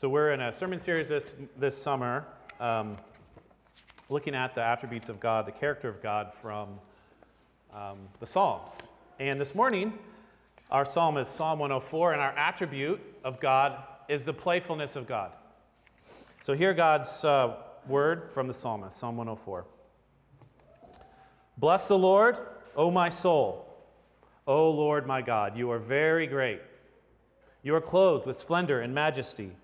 So, we're in a sermon series this, this summer um, looking at the attributes of God, the character of God from um, the Psalms. And this morning, our psalm is Psalm 104, and our attribute of God is the playfulness of God. So, hear God's uh, word from the psalmist, Psalm 104. Bless the Lord, O my soul. O Lord my God, you are very great. You are clothed with splendor and majesty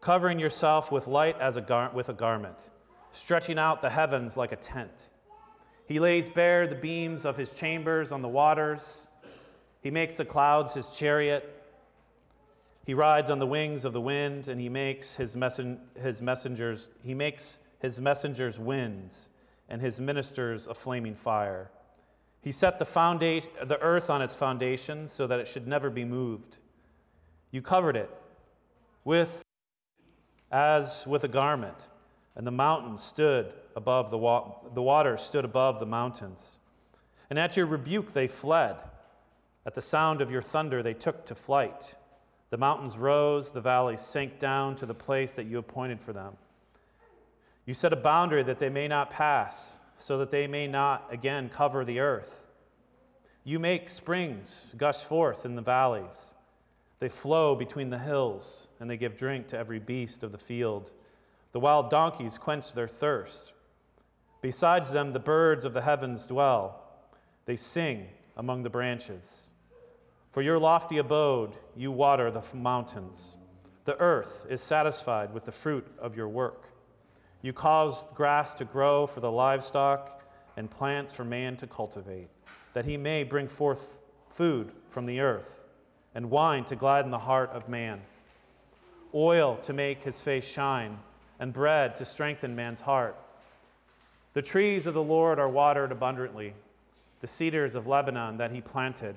covering yourself with light as a gar- with a garment, stretching out the heavens like a tent. He lays bare the beams of his chambers on the waters. He makes the clouds his chariot. He rides on the wings of the wind, and he makes his, messen- his messengers, he makes his messengers winds, and his ministers a flaming fire. He set the, foundation, the earth on its foundations so that it should never be moved. You covered it with as with a garment, and the mountains stood above the, wa- the waters stood above the mountains. And at your rebuke they fled. At the sound of your thunder they took to flight. The mountains rose, the valleys sank down to the place that you appointed for them. You set a boundary that they may not pass, so that they may not again cover the earth. You make springs gush forth in the valleys. They flow between the hills, and they give drink to every beast of the field. The wild donkeys quench their thirst. Besides them, the birds of the heavens dwell. They sing among the branches. For your lofty abode, you water the mountains. The earth is satisfied with the fruit of your work. You cause grass to grow for the livestock and plants for man to cultivate, that he may bring forth food from the earth and wine to gladden the heart of man, oil to make his face shine, and bread to strengthen man's heart. The trees of the Lord are watered abundantly, the cedars of Lebanon that he planted.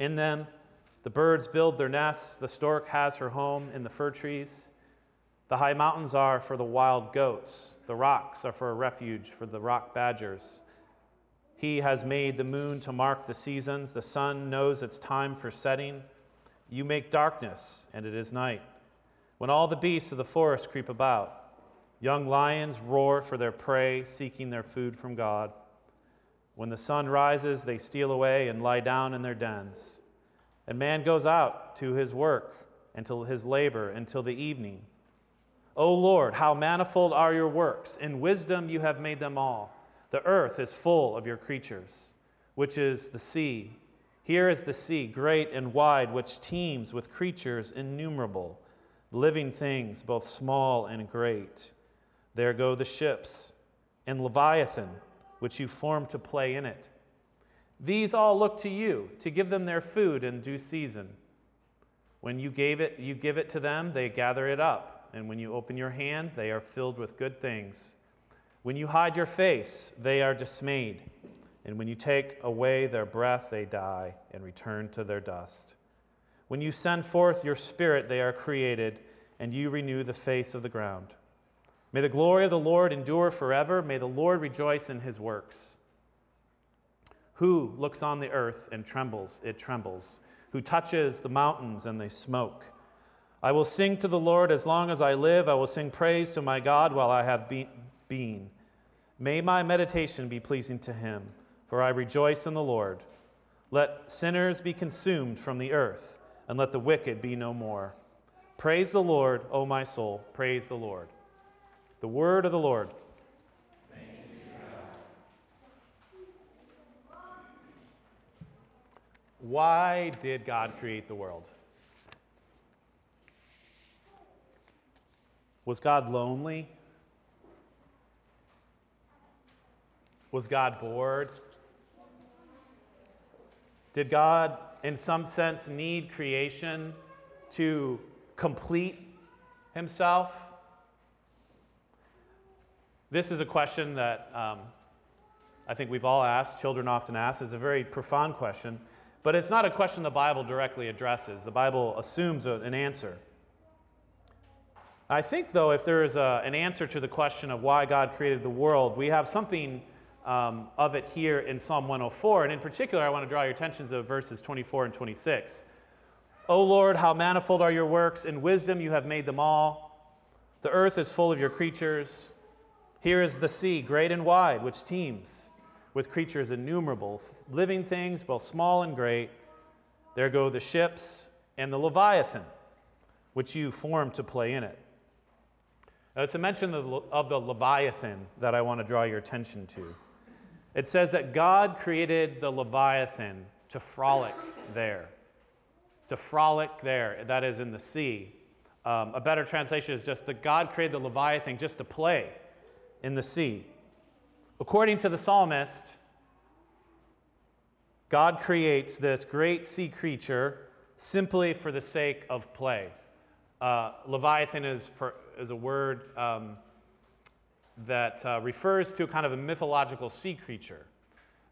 In them, the birds build their nests, the stork has her home in the fir trees. The high mountains are for the wild goats, the rocks are for a refuge for the rock badgers. He has made the moon to mark the seasons. The sun knows its time for setting. You make darkness, and it is night. When all the beasts of the forest creep about, young lions roar for their prey, seeking their food from God. When the sun rises, they steal away and lie down in their dens. And man goes out to his work until his labor until the evening. O Lord, how manifold are your works! In wisdom you have made them all. The earth is full of your creatures, which is the sea. Here is the sea, great and wide, which teems with creatures innumerable, living things, both small and great. There go the ships, and Leviathan, which you formed to play in it. These all look to you to give them their food in due season. When you gave it, you give it to them, they gather it up, and when you open your hand, they are filled with good things. When you hide your face, they are dismayed. And when you take away their breath, they die and return to their dust. When you send forth your spirit, they are created, and you renew the face of the ground. May the glory of the Lord endure forever. May the Lord rejoice in his works. Who looks on the earth and trembles? It trembles. Who touches the mountains and they smoke? I will sing to the Lord as long as I live. I will sing praise to my God while I have been being. May my meditation be pleasing to him, for I rejoice in the Lord. Let sinners be consumed from the earth, and let the wicked be no more. Praise the Lord, O my soul. Praise the Lord. The word of the Lord. Why did God create the world? Was God lonely? Was God bored? Did God, in some sense, need creation to complete himself? This is a question that um, I think we've all asked, children often ask. It's a very profound question, but it's not a question the Bible directly addresses. The Bible assumes an answer. I think, though, if there is a, an answer to the question of why God created the world, we have something um, of it here in Psalm 104. And in particular, I want to draw your attention to verses 24 and 26. O Lord, how manifold are your works! In wisdom you have made them all. The earth is full of your creatures. Here is the sea, great and wide, which teems with creatures innumerable, living things, both small and great. There go the ships and the Leviathan, which you formed to play in it. Now, it's a mention of the, of the Leviathan that I want to draw your attention to. It says that God created the Leviathan to frolic there. To frolic there, that is in the sea. Um, a better translation is just that God created the Leviathan just to play in the sea. According to the psalmist, God creates this great sea creature simply for the sake of play. Uh, Leviathan is, per, is a word um, that uh, refers to kind of a mythological sea creature.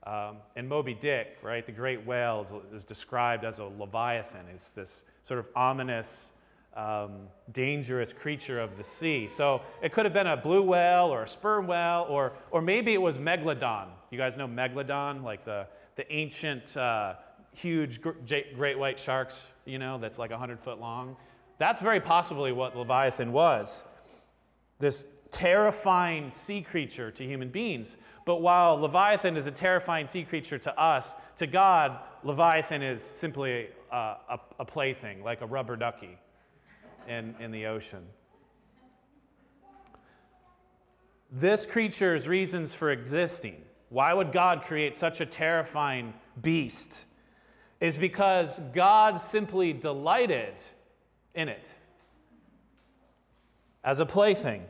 Um, Moby Dick, right, the great whale is, is, described as a leviathan. It's this sort of ominous, um, dangerous creature of the sea. So it could have been a blue whale or a sperm whale, or, or maybe it was megalodon. You guys know megalodon, like the, the ancient, uh, huge great white sharks, you know, that's like 100 foot long. That's very possibly what Leviathan was. This terrifying sea creature to human beings. But while Leviathan is a terrifying sea creature to us, to God, Leviathan is simply a, a, a plaything, like a rubber ducky in, in the ocean. This creature's reasons for existing, why would God create such a terrifying beast? Is because God simply delighted in it as a plaything.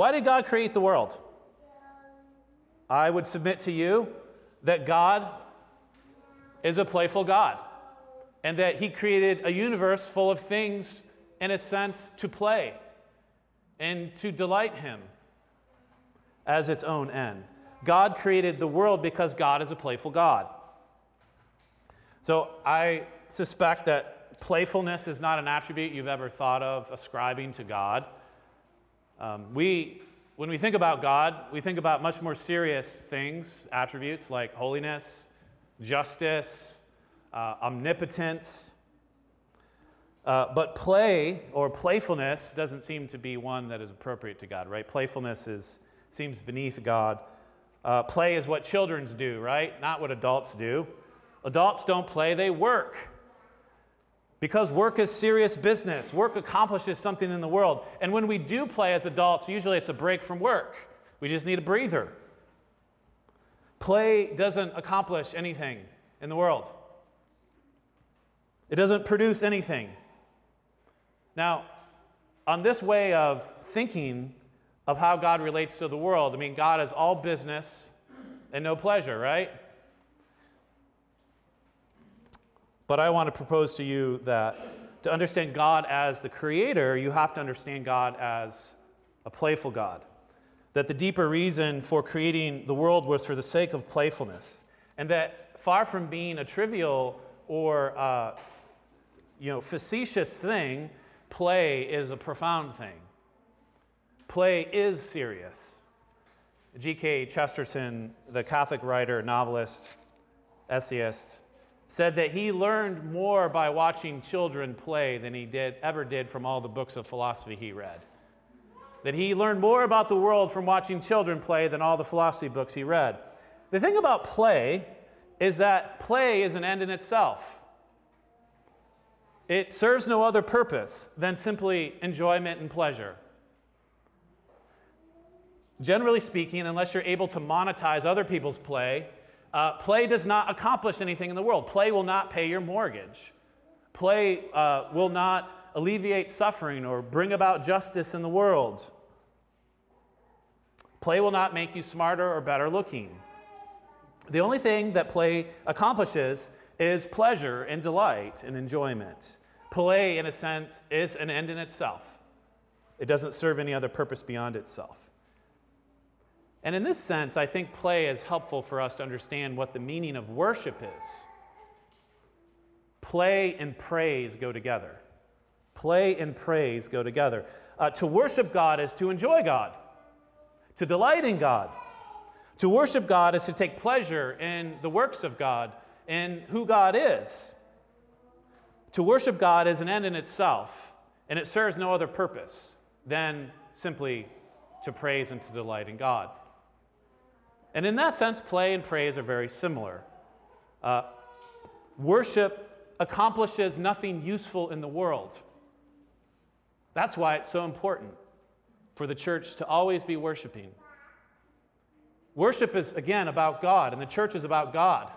Why did God create the world? I would submit to you that God is a playful God and that He created a universe full of things, in a sense, to play and to delight Him as its own end. God created the world because God is a playful God. So I suspect that playfulness is not an attribute you've ever thought of ascribing to God. Um, we, when we think about God, we think about much more serious things, attributes like holiness, justice, uh, omnipotence. Uh, but play or playfulness doesn't seem to be one that is appropriate to God, right? Playfulness is, seems beneath God. Uh, play is what children do, right? Not what adults do. Adults don't play, they work. Because work is serious business. Work accomplishes something in the world. And when we do play as adults, usually it's a break from work. We just need a breather. Play doesn't accomplish anything in the world, it doesn't produce anything. Now, on this way of thinking of how God relates to the world, I mean, God is all business and no pleasure, right? But I want to propose to you that to understand God as the creator, you have to understand God as a playful God. That the deeper reason for creating the world was for the sake of playfulness. And that far from being a trivial or uh, you know, facetious thing, play is a profound thing. Play is serious. G.K. Chesterton, the Catholic writer, novelist, essayist, said that he learned more by watching children play than he did, ever did from all the books of philosophy he read. That he learned more about the world from watching children play than all the philosophy books he read. The thing about play is that play is an end in itself. It serves no other purpose than simply enjoyment and pleasure. Generally speaking, unless you're able to monetize other people's play, uh, play does not accomplish anything in the world. Play will not pay your mortgage. Play uh, will not alleviate suffering or bring about justice in the world. Play will not make you smarter or better looking. The only thing that play accomplishes is pleasure and delight and enjoyment. Play, in a sense, is an end in itself. It doesn't serve any other purpose beyond itself. And in this sense, I think play is helpful for us to understand what the meaning of worship is. Play and praise go together. Play and praise go together. Uh, to worship God is to enjoy God, to delight in God. To worship God is to take pleasure in the works of God and who God is. To worship God is an end in itself, and it serves no other purpose than simply to praise and to delight in God. And in that sense, play and praise are very similar. Uh, worship accomplishes nothing useful in the world. That's why it's so important for the church to always be worshiping. Worship is, again, about God, and the church is about God.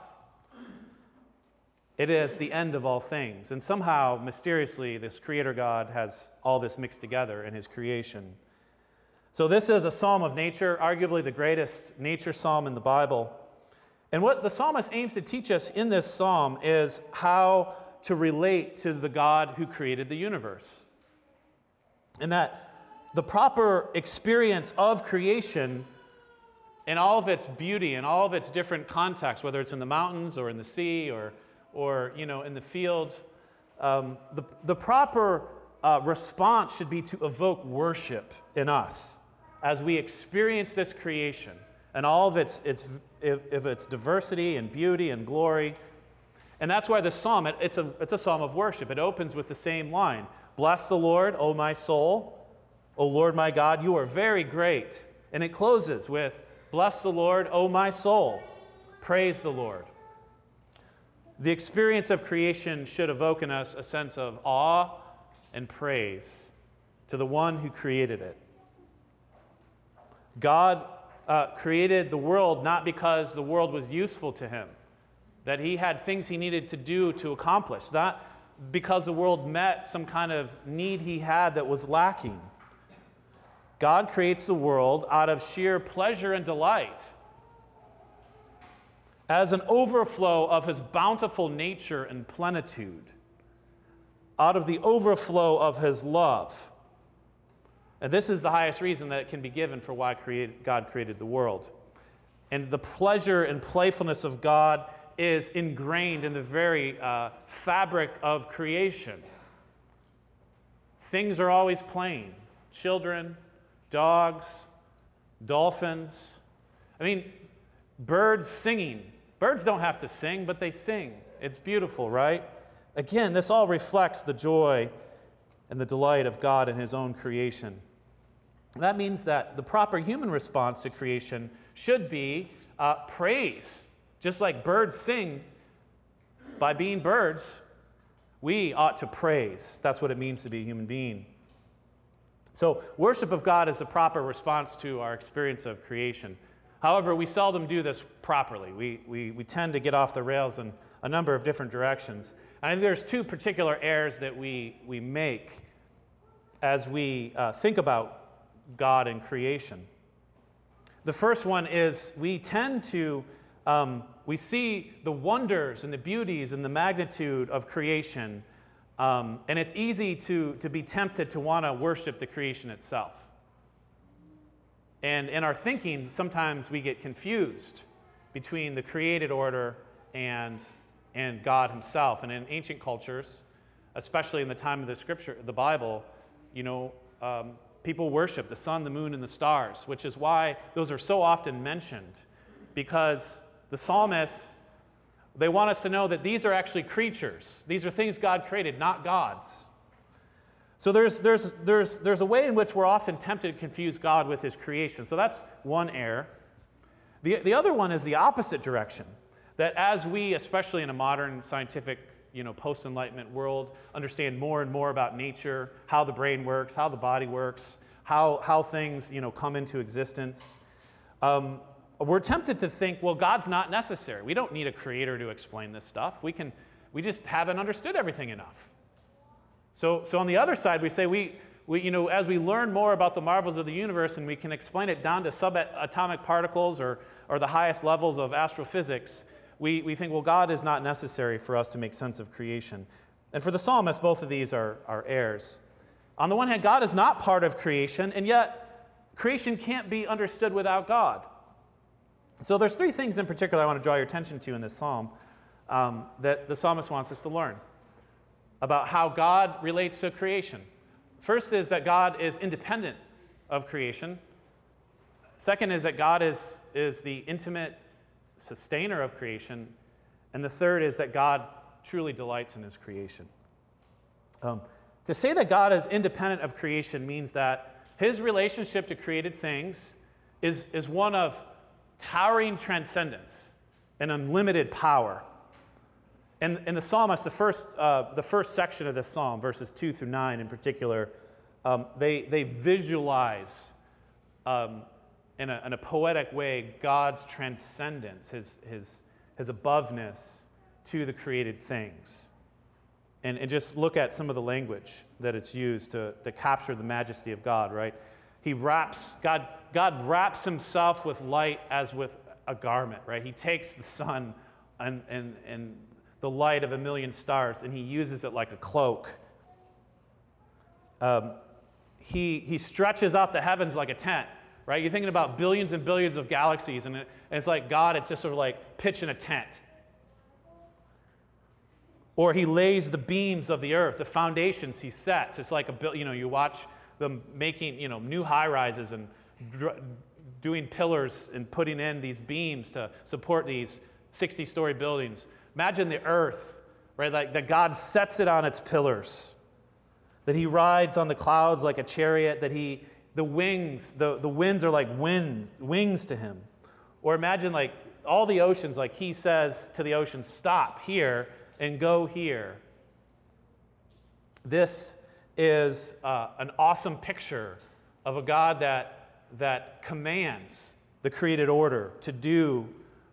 It is the end of all things. And somehow, mysteriously, this Creator God has all this mixed together in His creation. So, this is a psalm of nature, arguably the greatest nature psalm in the Bible. And what the psalmist aims to teach us in this psalm is how to relate to the God who created the universe. And that the proper experience of creation in all of its beauty and all of its different contexts, whether it's in the mountains or in the sea or or you know in the field um, the, the proper uh, response should be to evoke worship in us as we experience this creation and all of its, its, of its diversity and beauty and glory. And that's why the psalm it, it's, a, it's a psalm of worship. It opens with the same line. Bless the lord o my soul. O lord my god you are very great. And it closes with bless the lord o my soul. Praise the lord. The experience of creation should evoke in us a sense of awe and praise to the one who created it. God uh, created the world not because the world was useful to him, that he had things he needed to do to accomplish, not because the world met some kind of need he had that was lacking. God creates the world out of sheer pleasure and delight as an overflow of his bountiful nature and plenitude, out of the overflow of his love. And this is the highest reason that it can be given for why God created the world. And the pleasure and playfulness of God is ingrained in the very uh, fabric of creation. Things are always playing children, dogs, dolphins. I mean, birds singing. Birds don't have to sing, but they sing. It's beautiful, right? Again, this all reflects the joy and the delight of God in His own creation. That means that the proper human response to creation should be uh, praise. Just like birds sing by being birds, we ought to praise. That's what it means to be a human being. So, worship of God is a proper response to our experience of creation. However, we seldom do this properly. We, we, we tend to get off the rails in a number of different directions. And I think there's two particular errors that we, we make as we uh, think about God and creation. The first one is we tend to, um, we see the wonders and the beauties and the magnitude of creation, um, and it's easy to, to be tempted to want to worship the creation itself. And in our thinking, sometimes we get confused between the created order and, and God Himself. And in ancient cultures, especially in the time of the scripture, the Bible, you know, um, people worship the sun, the moon, and the stars, which is why those are so often mentioned, because the psalmists, they want us to know that these are actually creatures. These are things God created, not gods. So there's, there's, there's, there's a way in which we're often tempted to confuse God with his creation. So that's one error. The, the other one is the opposite direction. That as we, especially in a modern scientific, you know, post-enlightenment world, understand more and more about nature, how the brain works, how the body works, how, how things, you know, come into existence, um, we're tempted to think, well, God's not necessary. We don't need a creator to explain this stuff. We, can, we just haven't understood everything enough. So, so on the other side, we say we, we, you know, as we learn more about the marvels of the universe and we can explain it down to subatomic particles or, or the highest levels of astrophysics, we, we think, well, God is not necessary for us to make sense of creation. And for the psalmist, both of these are, are errors. On the one hand, God is not part of creation, and yet creation can't be understood without God. So there's three things in particular I want to draw your attention to in this psalm um, that the psalmist wants us to learn about how God relates to creation. First is that God is independent of creation. Second is that God is, is the intimate sustainer of creation. And the third is that God truly delights in his creation. Um, to say that God is independent of creation means that his relationship to created things is, is one of towering transcendence and unlimited power. And, and the psalmist, the first, uh, the first section of this psalm, verses 2 through 9 in particular, um, they, they visualize um, in, a, in a poetic way God's transcendence, his, his, his aboveness to the created things. And, and just look at some of the language that it's used to, to capture the majesty of God, right? He wraps, God, God wraps himself with light as with a garment, right? He takes the sun and, and, and the light of a million stars and he uses it like a cloak. Um, he, he stretches out the heavens like a tent, right? You're thinking about billions and billions of galaxies, and, it, and it's like God, it's just sort of like pitching a tent. Or he lays the beams of the earth, the foundations he sets. It's like a, you know, you watch them making, you know, new high rises and dr- doing pillars and putting in these beams to support these 60 story buildings. Imagine the earth, right? Like that God sets it on its pillars, that he rides on the clouds like a chariot, that he, the wings, the, the winds are like wind, wings to him. Or imagine like all the oceans, like he says to the ocean, stop here and go here. This is uh, an awesome picture of a God that, that commands the created order to do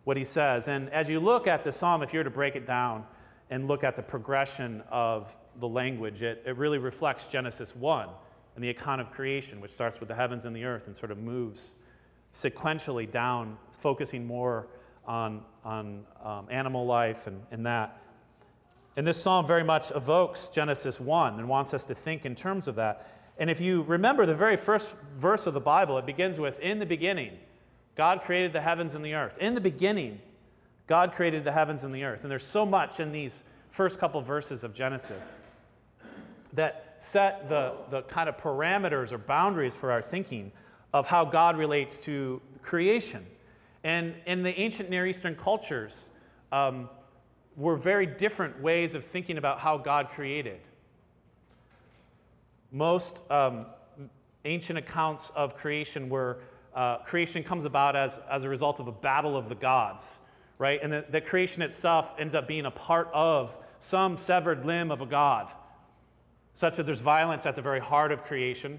what he says. And as you look at the psalm, if you were to break it down and look at the progression of the language, it, it really reflects Genesis 1 and the account of creation, which starts with the heavens and the earth and sort of moves sequentially down, focusing more on, on um, animal life and, and that. And this psalm very much evokes Genesis 1 and wants us to think in terms of that. And if you remember the very first verse of the Bible, it begins with In the beginning, God created the heavens and the earth. In the beginning, God created the heavens and the earth. And there's so much in these first couple verses of Genesis that set the, the kind of parameters or boundaries for our thinking of how God relates to creation. And in the ancient Near Eastern cultures, um, were very different ways of thinking about how God created. Most um, ancient accounts of creation were uh, creation comes about as, as a result of a battle of the gods, right? And the, the creation itself ends up being a part of some severed limb of a god, such that there's violence at the very heart of creation.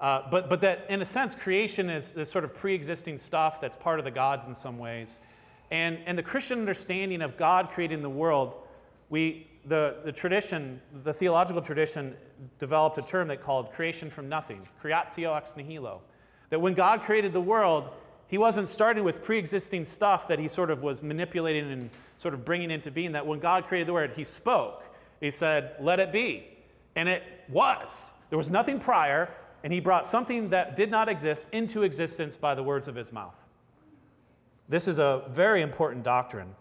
Uh, but, but that, in a sense, creation is this sort of pre existing stuff that's part of the gods in some ways. And, and the Christian understanding of God creating the world, we, the, the tradition, the theological tradition, developed a term they called creation from nothing, creatio ex nihilo. That when God created the world, he wasn't starting with pre existing stuff that he sort of was manipulating and sort of bringing into being. That when God created the world, he spoke. He said, Let it be. And it was. There was nothing prior, and he brought something that did not exist into existence by the words of his mouth. This is a very important doctrine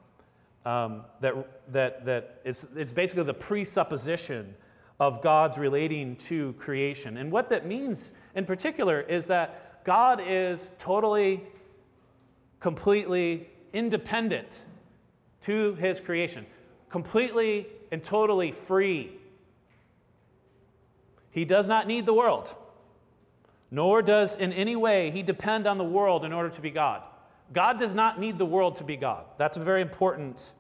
um, that, that, that is it's basically the presupposition of God's relating to creation. And what that means in particular is that God is totally, completely independent to his creation, completely and totally free. He does not need the world, nor does in any way he depend on the world in order to be God. God does not need the world to be God. That's a very important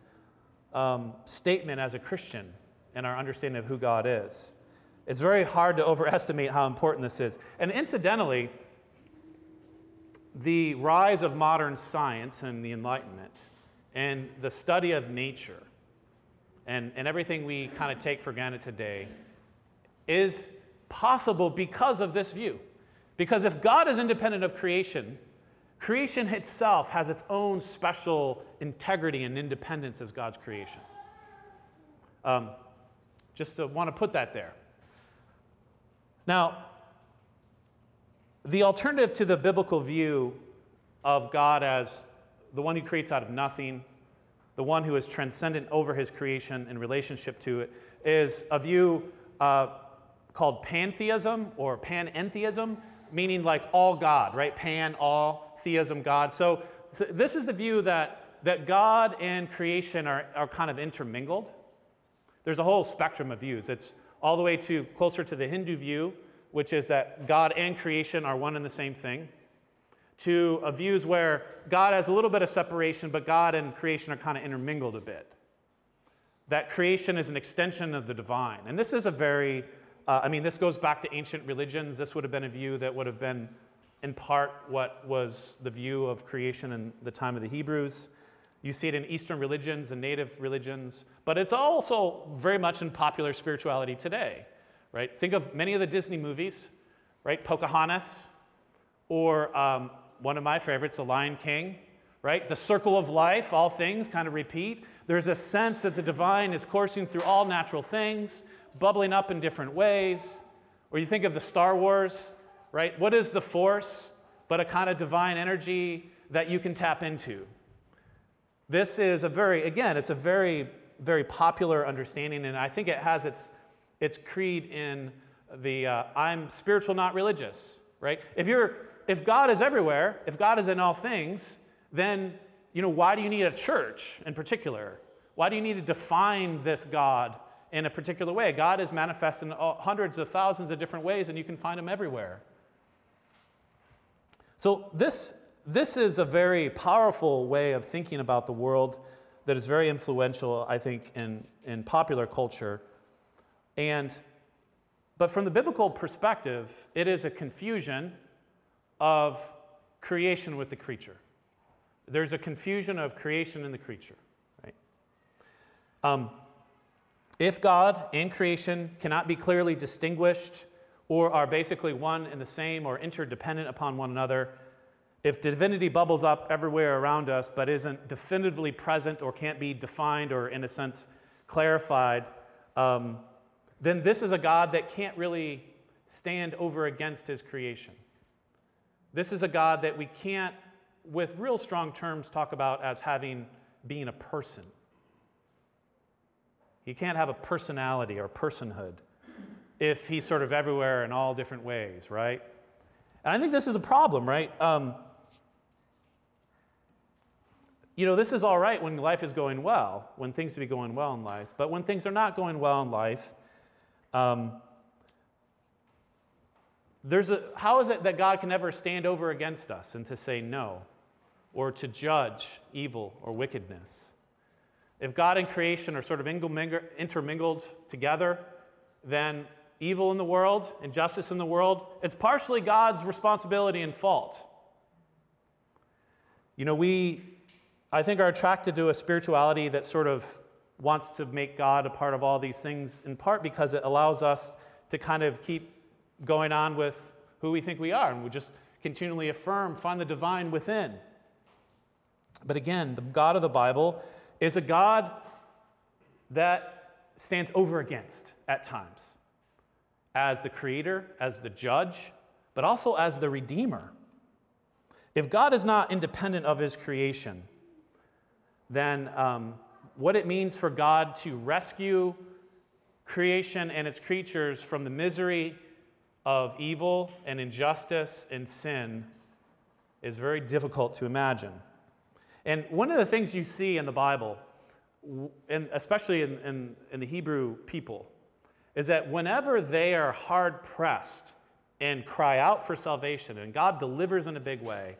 um, statement as a Christian in our understanding of who God is. It's very hard to overestimate how important this is. And incidentally, the rise of modern science and the Enlightenment and the study of nature and, and everything we kind of take for granted today is possible because of this view. Because if God is independent of creation, Creation itself has its own special integrity and independence as God's creation. Um, just to want to put that there. Now, the alternative to the biblical view of God as the one who creates out of nothing, the one who is transcendent over his creation in relationship to it, is a view uh, called pantheism or panentheism, meaning like all God, right? Pan, all, theism, God. So, so this is the view that, that God and creation are, are kind of intermingled. There's a whole spectrum of views. It's all the way to closer to the Hindu view, which is that God and creation are one and the same thing, to views where God has a little bit of separation, but God and creation are kind of intermingled a bit. That creation is an extension of the divine. And this is a very, uh, I mean, this goes back to ancient religions. This would have been a view that would have been, in part, what was the view of creation in the time of the Hebrews. You see it in Eastern religions and native religions, but it's also very much in popular spirituality today, right? Think of many of the Disney movies, right? Pocahontas, or um, one of my favorites, The Lion King, right? The circle of life, all things kind of repeat. There's a sense that the divine is coursing through all natural things, bubbling up in different ways. Or you think of the Star Wars, right? What is the force but a kind of divine energy that you can tap into? This is a very, again, it's a very, very popular understanding, and I think it has its, its creed in the uh, I'm spiritual, not religious, right? If you're, if God is everywhere, if God is in all things, then, you know, why do you need a church in particular? Why do you need to define this God in a particular way? God is manifest in hundreds of thousands of different ways, and you can find him everywhere. So, this this is a very powerful way of thinking about the world that is very influential, I think, in, in popular culture. And, but from the biblical perspective, it is a confusion of creation with the creature. There's a confusion of creation and the creature, right? Um, if God and creation cannot be clearly distinguished or are basically one and the same or interdependent upon one another, if divinity bubbles up everywhere around us but isn't definitively present or can't be defined or, in a sense, clarified, um, then this is a God that can't really stand over against his creation. This is a God that we can't, with real strong terms, talk about as having being a person. He can't have a personality or personhood if he's sort of everywhere in all different ways, right? And I think this is a problem, right? Um, you know, this is all right when life is going well, when things be going well in life. But when things are not going well in life, um, there's a, how is it that God can ever stand over against us and to say no or to judge evil or wickedness? If God and creation are sort of intermingled together, then evil in the world, injustice in the world, it's partially God's responsibility and fault. You know, we I think, are attracted to a spirituality that sort of wants to make God a part of all these things, in part because it allows us to kind of keep going on with who we think we are, and we just continually affirm, find the divine within. But again, the God of the Bible is a God that stands over against at times as the creator, as the judge, but also as the redeemer. If God is not independent of his creation, then um, what it means for God to rescue creation and its creatures from the misery of evil and injustice and sin is very difficult to imagine. And one of the things you see in the Bible, and especially in, in, in the Hebrew people, is that whenever they are hard pressed and cry out for salvation, and God delivers in a big way,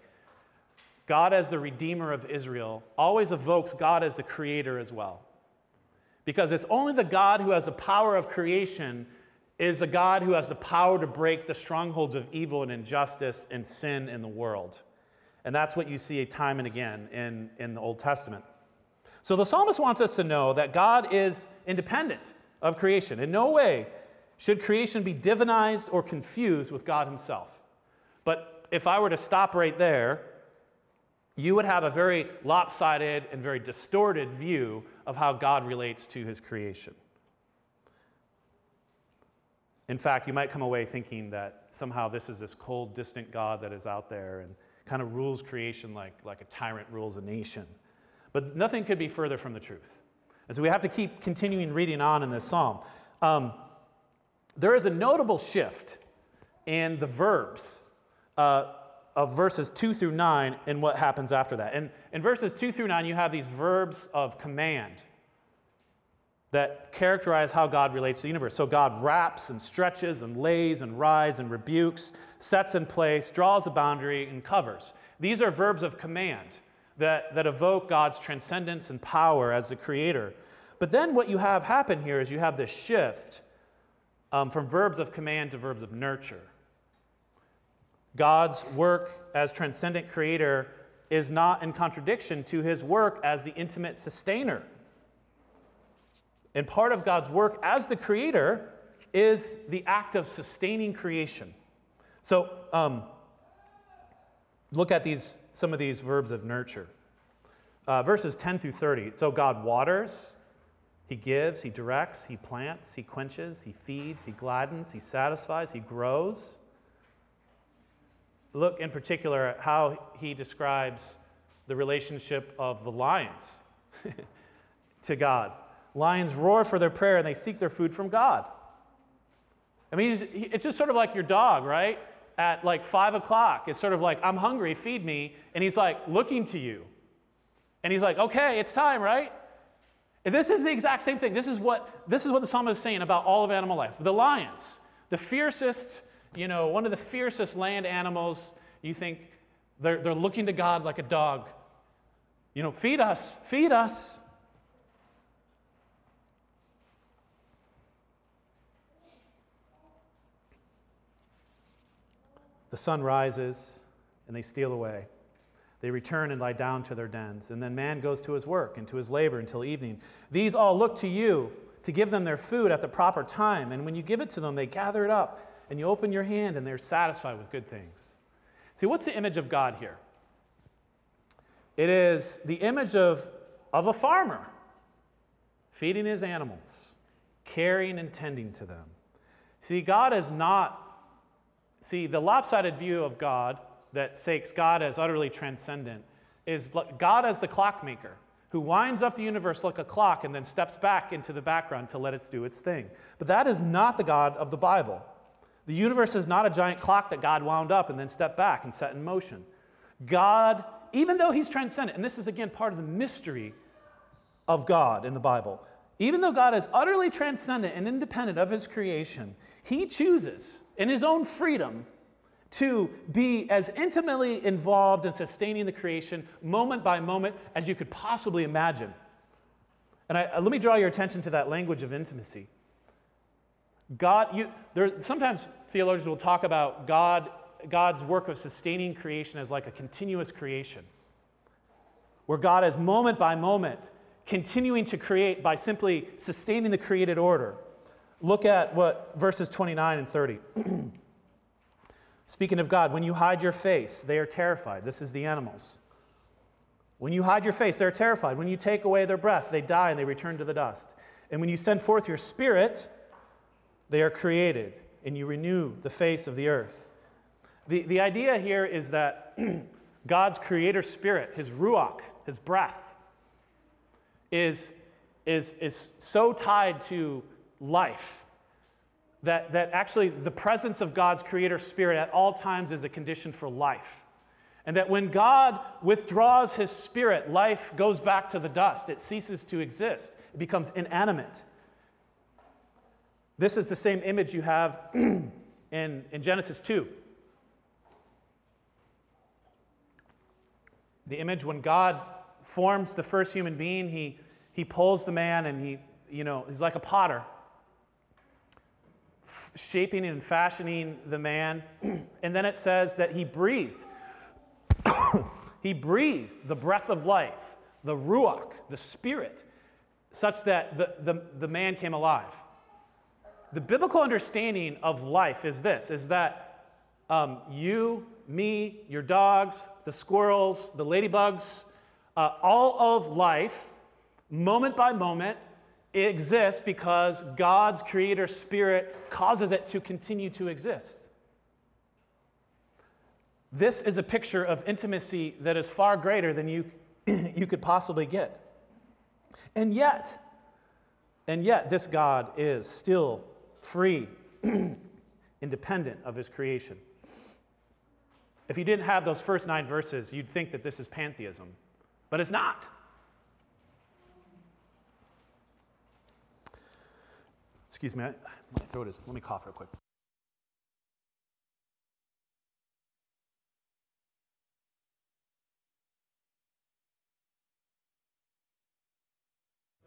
God as the Redeemer of Israel always evokes God as the Creator as well. Because it's only the God who has the power of creation is the God who has the power to break the strongholds of evil and injustice and sin in the world. And that's what you see time and again in, in the Old Testament. So the psalmist wants us to know that God is independent of creation. In no way should creation be divinized or confused with God Himself. But if I were to stop right there, you would have a very lopsided and very distorted view of how God relates to his creation. In fact, you might come away thinking that somehow this is this cold, distant God that is out there and kind of rules creation like, like a tyrant rules a nation. But nothing could be further from the truth. And so we have to keep continuing reading on in this psalm. Um, there is a notable shift in the verbs. Uh, of verses 2 through 9 and what happens after that. And in verses 2 through 9, you have these verbs of command. That characterize how God relates to the universe. So God wraps and stretches and lays and rides and rebukes, sets in place, draws a boundary, and covers. These are verbs of command that, that evoke God's transcendence and power as the creator. But then what you have happen here is you have this shift um, from verbs of command to verbs of nurture. God's work as transcendent creator is not in contradiction to his work as the intimate sustainer. And part of God's work as the creator is the act of sustaining creation. So, um, look at these, some of these verbs of nurture. Uh, verses 10 through 30. So, God waters, He gives, He directs, He plants, He quenches, He feeds, He gladdens, He satisfies, He grows. Look in particular at how He describes the relationship of the lions to God. Lions roar for their prayer and they seek their food from God. I mean, it's just sort of like your dog, right? At like five o'clock, it's sort of like, I'm hungry, feed me. And he's like looking to you. And he's like, okay, it's time, right? And this is the exact same thing. This is what, this is what the psalmist is saying about all of animal life. The lions, the fiercest, you know, one of the fiercest land animals, you think they're, they're looking to God like a dog. You know, feed us, feed us. The sun rises and they steal away. They return and lie down to their dens. And then man goes to his work and to his labor until evening. These all look to you to give them their food at the proper time. And when you give it to them, they gather it up. And you open your hand and they're satisfied with good things. See, what's the image of God here? It is the image of, of a farmer feeding his animals, caring and tending to them. See, God is not See, the lopsided view of God that takes God as utterly transcendent is God as the clockmaker who winds up the universe like a clock and then steps back into the background to let it do its thing. But that is not the God of the Bible. The universe is not a giant clock that God wound up and then stepped back and set in motion. God, even though he's transcendent, and this is again part of the mystery of God in the Bible, even though God is utterly transcendent and independent of his creation, he chooses in his own freedom to be as intimately involved in sustaining the creation moment by moment as you could possibly imagine. And I, let me draw your attention to that language of intimacy. God, you, there, sometimes theologians will talk about God, God's work of sustaining creation as like a continuous creation, where God is moment by moment continuing to create by simply sustaining the created order. Look at what verses 29 and 30. Speaking of God, when you hide your face, they are terrified. This is the animals. When you hide your face, they're terrified. When you take away their breath, they die and they return to the dust. And when you send forth your spirit, they are created and you renew the face of the earth. The, the idea here is that God's creator spirit, his ruach, his breath, is, is, is so tied to life. That, that actually the presence of God's creator spirit at all times is a condition for life. And that when God withdraws his spirit, life goes back to the dust. It ceases to exist, it becomes inanimate. This is the same image you have in, in Genesis 2. The image when God forms the first human being, he, he pulls the man and he, you know, he's like a potter shaping and fashioning the man. and then it says that he breathed. he breathed the breath of life, the ruach, the spirit, such that the, the, the man came alive. The biblical understanding of life is this is that um, you, me, your dogs, the squirrels, the ladybugs, uh, all of life, moment by moment, it exists because God's creator spirit causes it to continue to exist. This is a picture of intimacy that is far greater than you, you could possibly get. And yet, and yet, this God is still free, independent of his creation. If you didn't have those first nine verses, you'd think that this is pantheism, but it's not. Excuse me, I, my throat is, let me cough real quick.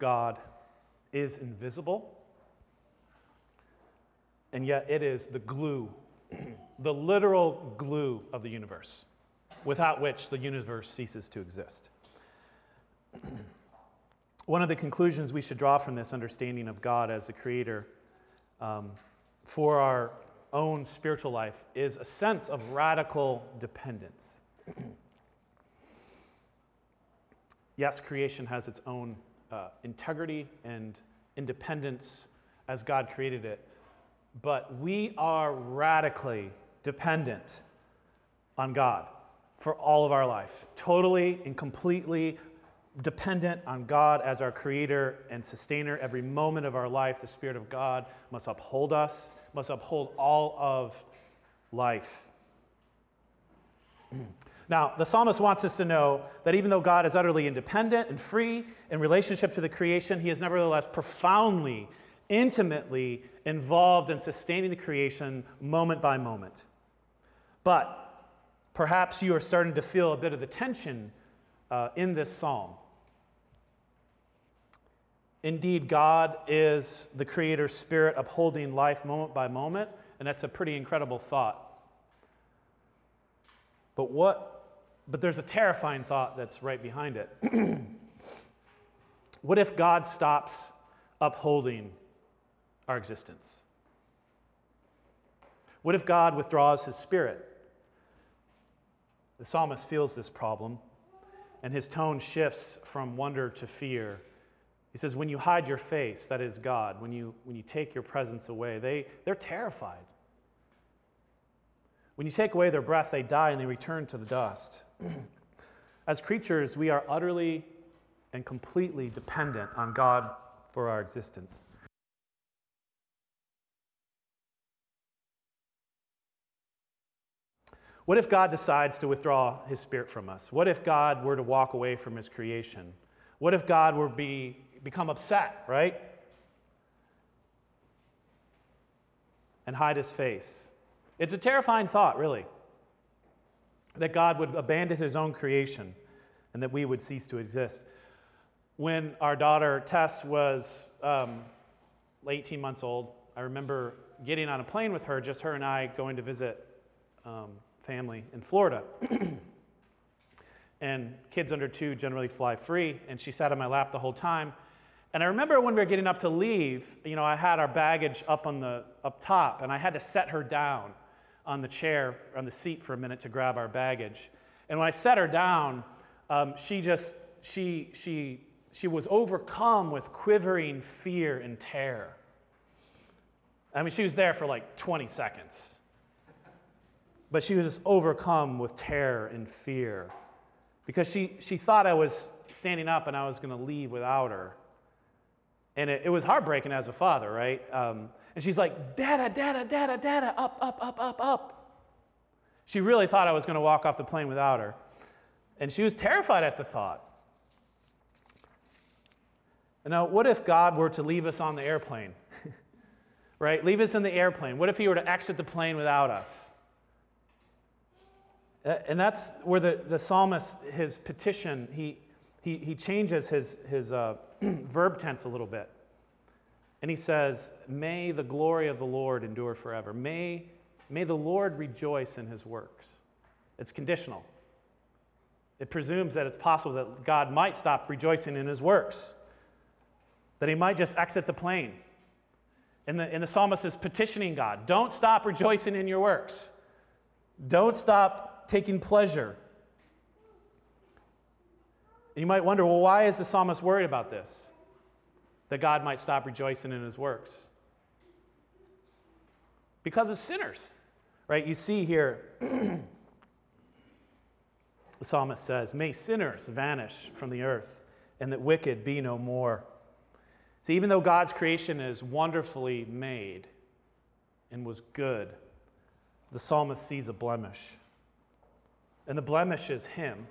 God is invisible, and yet it is the glue, the literal glue of the universe, without which the universe ceases to exist. One of the conclusions we should draw from this understanding of God as a creator um, for our own spiritual life is a sense of radical dependence. yes, creation has its own uh, integrity and independence as God created it, but we are radically dependent on God for all of our life, totally and completely dependent on God as our creator and sustainer every moment of our life. The Spirit of God must uphold us, must uphold all of life. Now, the psalmist wants us to know that even though God is utterly independent and free in relationship to the creation, he is nevertheless profoundly, intimately involved in sustaining the creation moment by moment. But perhaps you are starting to feel a bit of the tension uh, in this psalm. Indeed, God is the creator spirit upholding life moment by moment, and that's a pretty incredible thought. But what but there's a terrifying thought that's right behind it. what if God stops upholding our existence? What if God withdraws his spirit? The psalmist feels this problem, and his tone shifts from wonder to fear. He says, When you hide your face, that is God, when you, when you take your presence away, they, they're terrified. When you take away their breath, they die and they return to the dust. As creatures, we are utterly and completely dependent on God for our existence. What if God decides to withdraw his spirit from us? What if God were to walk away from his creation? What if God were be become upset, right? And hide his face? It's a terrifying thought, really that God would abandon his own creation and that we would cease to exist. When our daughter Tess was um, 18 months old, I remember getting on a plane with her, just her and I going to visit um, family in Florida. and kids under two generally fly free, and she sat on my lap the whole time. And I remember when we were getting up to leave, you know, I had our baggage up on the up top, and I had to set her down on the chair, on the seat for a minute to grab our baggage. And when I set her down, um, she just, she, she, she was overcome with quivering fear and terror. I mean, she was there for like 20 seconds. But she was overcome with terror and fear because she, she thought I was standing up and I was going to leave without her. And it, it, was heartbreaking as a father, right? Um, and she's like, Dada, Dada, Dada, Dada, up, up, up, up, up. She really thought I was going to walk off the plane without her. And she was terrified at the thought. Now, what if God were to leave us on the airplane? right? Leave us in the airplane. What if He were to exit the plane without us? And that's where the, the psalmist, his petition, he, he, he changes his, his uh, verb tense a little bit. And he says, May the glory of the Lord endure forever. May, may the Lord rejoice in his works. It's conditional. It presumes that it's possible that God might stop rejoicing in his works, that he might just exit the plane. And the, and the psalmist is petitioning God don't stop rejoicing in your works, don't stop taking pleasure. And you might wonder well, why is the psalmist worried about this? that God might stop rejoicing in his works? Because of sinners, right? You see here, the psalmist says, May sinners vanish from the earth and that wicked be no more. See, even though God's creation is wonderfully made and was good, the psalmist sees a blemish. And the blemish is him,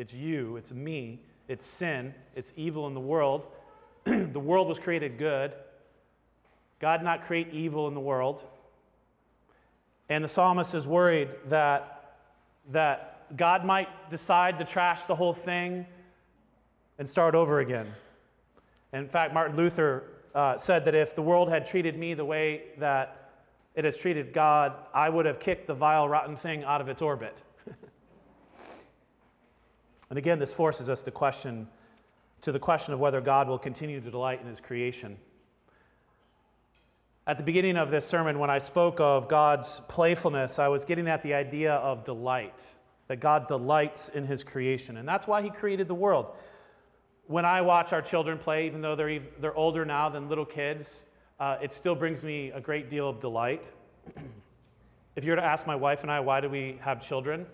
it's you, it's me, it's sin, it's evil in the world, the world was created good, God did not create evil in the world. And the psalmist is worried that, that God might decide to trash the whole thing and start over again. In fact, Martin Luther uh, said that if the world had treated me the way that it has treated God, I would have kicked the vile, rotten thing out of its orbit. And again, this forces us to question to the question of whether God will continue to delight in his creation. At the beginning of this sermon, when I spoke of God's playfulness, I was getting at the idea of delight, that God delights in his creation. And that's why he created the world. When I watch our children play, even though they're, they're older now than little kids, uh, it still brings me a great deal of delight. if you were to ask my wife and I, why do we have children?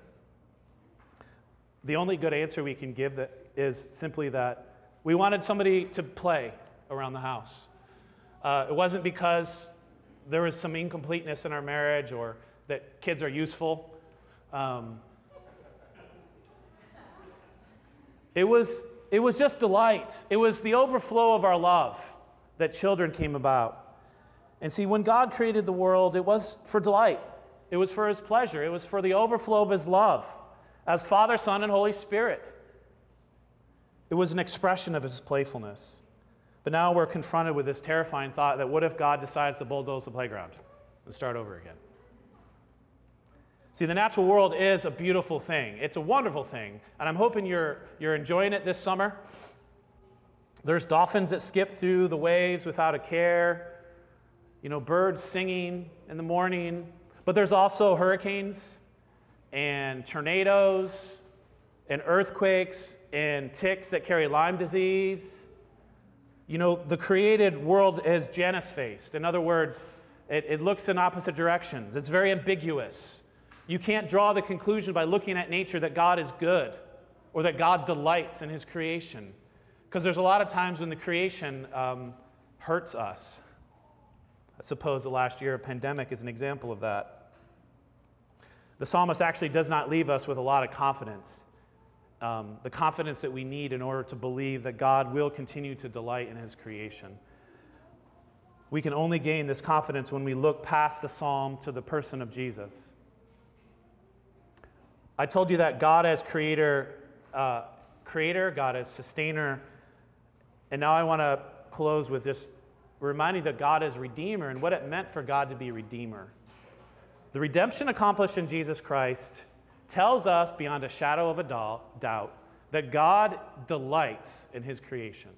The only good answer we can give that is simply that we wanted somebody to play around the house. Uh, it wasn't because there was some incompleteness in our marriage or that kids are useful. Um, it, was, it was just delight. It was the overflow of our love that children came about. And see, when God created the world, it was for delight, it was for His pleasure, it was for the overflow of His love as Father, Son, and Holy Spirit. It was an expression of his playfulness. But now we're confronted with this terrifying thought that what if God decides to bulldoze the playground and start over again? See, the natural world is a beautiful thing. It's a wonderful thing. And I'm hoping you're, you're enjoying it this summer. There's dolphins that skip through the waves without a care, you know, birds singing in the morning. But there's also hurricanes and tornadoes and earthquakes and ticks that carry Lyme disease. You know, the created world is Janus faced. In other words, it, it looks in opposite directions. It's very ambiguous. You can't draw the conclusion by looking at nature that God is good or that God delights in his creation. Because there's a lot of times when the creation um, hurts us. I suppose the last year of pandemic is an example of that. The psalmist actually does not leave us with a lot of confidence um, the confidence that we need in order to believe that God will continue to delight in his creation. We can only gain this confidence when we look past the psalm to the person of Jesus. I told you that God as creator, uh, creator, God as sustainer, and now I want to close with just reminding that God is redeemer and what it meant for God to be redeemer. The redemption accomplished in Jesus Christ tells us beyond a shadow of a doubt that God delights in his creation.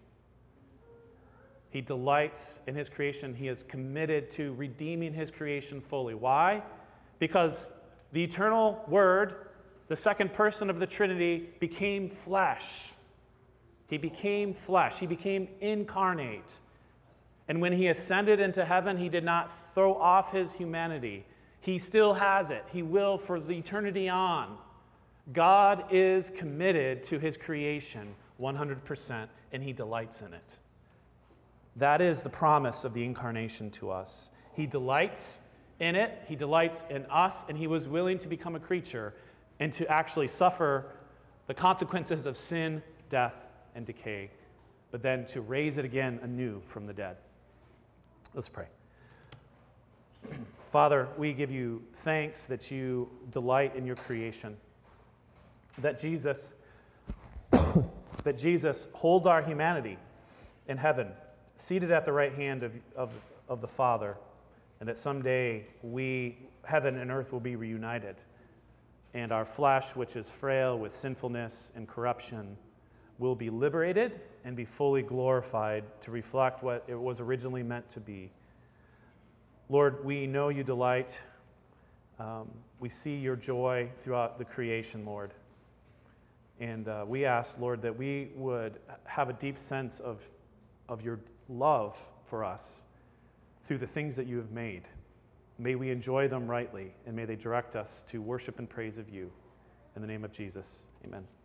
He delights in his creation. He is committed to redeeming his creation fully. Why? Because the eternal Word, the second person of the Trinity, became flesh. He became flesh. He became incarnate. And when he ascended into heaven, he did not throw off his humanity. He still has it. He will for the eternity on. God is committed to his creation 100%, and he delights in it. That is the promise of the incarnation to us. He delights in it, he delights in us, and he was willing to become a creature and to actually suffer the consequences of sin, death, and decay, but then to raise it again anew from the dead. Let's pray. Father, we give you thanks that you delight in your creation, that Jesus, that Jesus holds our humanity in heaven, seated at the right hand of, of, of the Father, and that someday we, heaven and earth, will be reunited, and our flesh, which is frail with sinfulness and corruption, will be liberated and be fully glorified to reflect what it was originally meant to be Lord, we know you delight. Um, we see your joy throughout the creation, Lord. And uh, we ask, Lord, that we would have a deep sense of, of your love for us through the things that you have made. May we enjoy them rightly, and may they direct us to worship and praise of you. In the name of Jesus, amen.